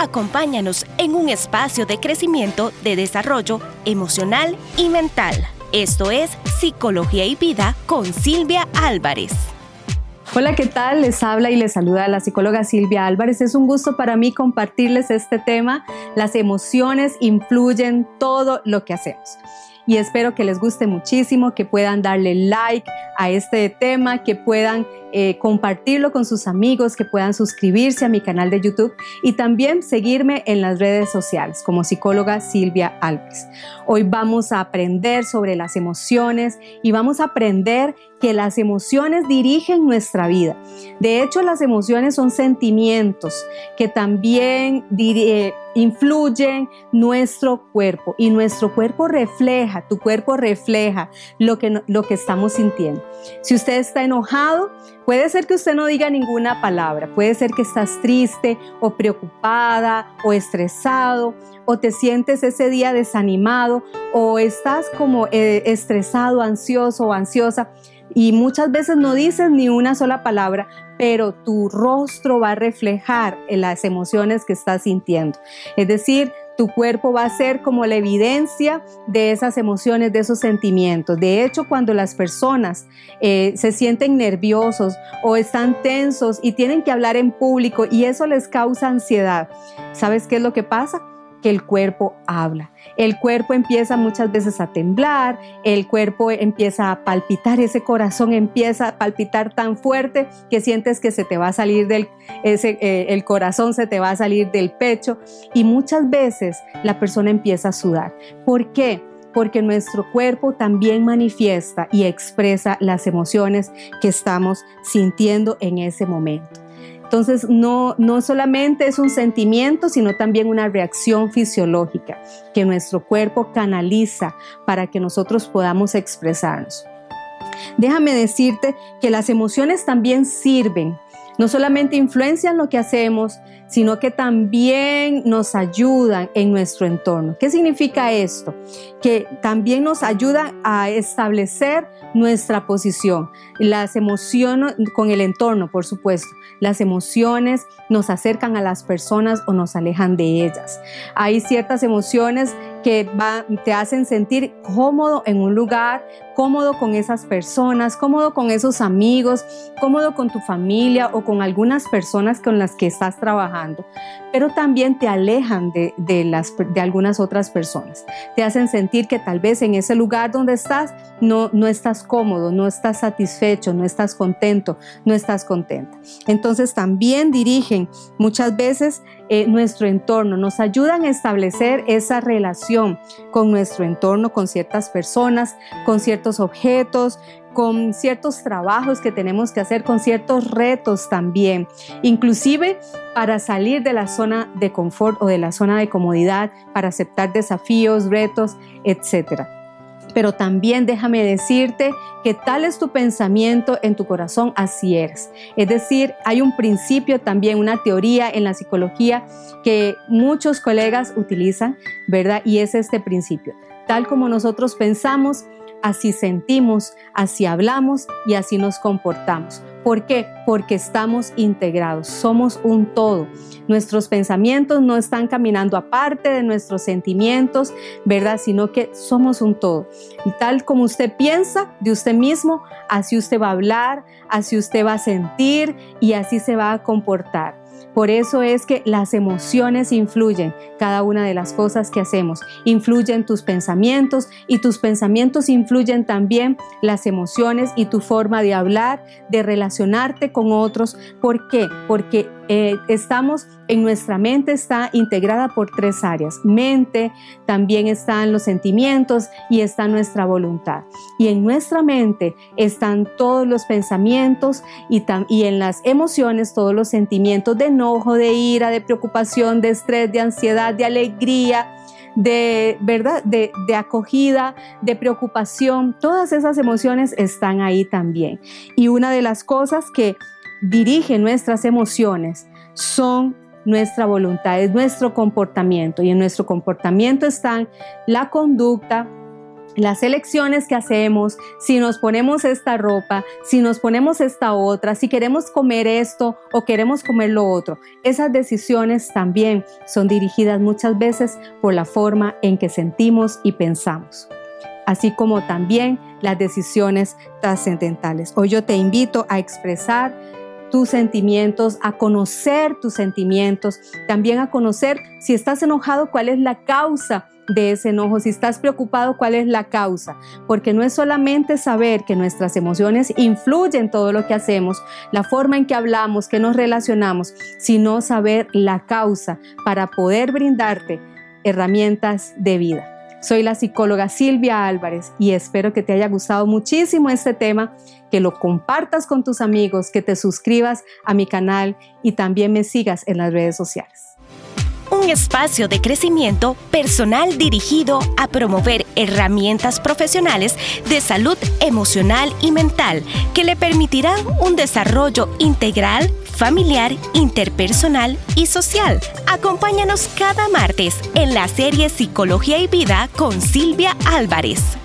Acompáñanos en un espacio de crecimiento, de desarrollo emocional y mental. Esto es Psicología y Vida con Silvia Álvarez. Hola, ¿qué tal? Les habla y les saluda la psicóloga Silvia Álvarez. Es un gusto para mí compartirles este tema. Las emociones influyen todo lo que hacemos y espero que les guste muchísimo, que puedan darle like a este tema, que puedan eh, compartirlo con sus amigos, que puedan suscribirse a mi canal de YouTube y también seguirme en las redes sociales como psicóloga Silvia Alves. Hoy vamos a aprender sobre las emociones y vamos a aprender que las emociones dirigen nuestra vida. De hecho, las emociones son sentimientos que también eh, influyen nuestro cuerpo y nuestro cuerpo refleja, tu cuerpo refleja lo que, lo que estamos sintiendo. Si usted está enojado, puede ser que usted no diga ninguna palabra, puede ser que estás triste o preocupada o estresado o te sientes ese día desanimado o estás como eh, estresado, ansioso o ansiosa y muchas veces no dices ni una sola palabra, pero tu rostro va a reflejar las emociones que estás sintiendo. Es decir, tu cuerpo va a ser como la evidencia de esas emociones, de esos sentimientos. De hecho, cuando las personas eh, se sienten nerviosos o están tensos y tienen que hablar en público y eso les causa ansiedad, ¿sabes qué es lo que pasa? Que el cuerpo habla. El cuerpo empieza muchas veces a temblar, el cuerpo empieza a palpitar, ese corazón empieza a palpitar tan fuerte que sientes que se te va a salir del, ese, eh, el corazón se te va a salir del pecho y muchas veces la persona empieza a sudar. ¿Por qué? Porque nuestro cuerpo también manifiesta y expresa las emociones que estamos sintiendo en ese momento. Entonces, no, no solamente es un sentimiento, sino también una reacción fisiológica que nuestro cuerpo canaliza para que nosotros podamos expresarnos. Déjame decirte que las emociones también sirven no solamente influencian lo que hacemos, sino que también nos ayudan en nuestro entorno. ¿Qué significa esto? Que también nos ayudan a establecer nuestra posición. Las emociones con el entorno, por supuesto. Las emociones nos acercan a las personas o nos alejan de ellas. Hay ciertas emociones que te hacen sentir cómodo en un lugar, cómodo con esas personas, cómodo con esos amigos, cómodo con tu familia o con algunas personas con las que estás trabajando, pero también te alejan de, algunas otras personas. Te hacen sentir que tal vez en ese lugar donde estás no, no estás cómodo, no estás satisfecho, no estás contento, no estás contenta. Entonces también dirigen muchas veces eh, nuestro entorno, nos ayudan a establecer esa relación con nuestro entorno, con ciertas personas, con ciertos objetos, con ciertos trabajos que tenemos que hacer, con ciertos retos también, inclusive para salir de la zona de confort o de la zona de comodidad, para aceptar desafíos, retos, etcétera pero también déjame decirte que tal es tu pensamiento en tu corazón, así eres. Es decir, hay un principio también, una teoría en la psicología que muchos colegas utilizan, ¿verdad? Y es este principio. Tal como nosotros pensamos, así sentimos, así hablamos y así nos comportamos. ¿Por qué? Porque estamos integrados, somos un todo. Nuestros pensamientos no están caminando aparte de nuestros sentimientos, ¿verdad? Sino que somos un todo. Y tal como usted piensa de usted mismo, así usted va a hablar, así usted va a sentir y así se va a comportar. Por eso es que las emociones influyen, cada una de las cosas que hacemos, influyen tus pensamientos y tus pensamientos influyen también las emociones y tu forma de hablar, de relacionarte con otros. ¿Por qué? Porque eh, estamos en nuestra mente está integrada por tres áreas. Mente, también están los sentimientos y está nuestra voluntad. Y en nuestra mente están todos los pensamientos y, en las emociones todos los sentimientos de enojo, de ira, de preocupación, de estrés, de ansiedad, de alegría, de verdad, de, acogida, de preocupación, todas esas emociones están ahí también. Y una de las cosas que dirige nuestras emociones son nuestra voluntad, es nuestro comportamiento. Y en nuestro comportamiento están la conducta, las elecciones que hacemos, si nos ponemos esta ropa, si nos ponemos esta otra, si queremos comer esto o queremos comer lo otro, esas decisiones también son dirigidas muchas veces por la forma en que sentimos y pensamos, así como también las decisiones trascendentales. Hoy yo te invito a expresar tus sentimientos, a conocer tus sentimientos, también a conocer si estás enojado, cuál es la causa de ese enojo, si estás preocupado, cuál es la causa, porque no es solamente saber que nuestras emociones influyen en todo lo que hacemos, la forma en que hablamos, que nos relacionamos, sino saber la causa para poder brindarte herramientas de vida. Soy la psicóloga Silvia Álvarez y espero que te haya gustado muchísimo este tema, que lo compartas con tus amigos, que te suscribas a mi canal y también me sigas en las redes sociales. Un espacio de crecimiento personal dirigido a promover herramientas profesionales de salud emocional y mental que le permitirán un desarrollo integral, familiar, interpersonal y social. Acompáñanos cada martes en la serie Psicología y Vida con Silvia Álvarez.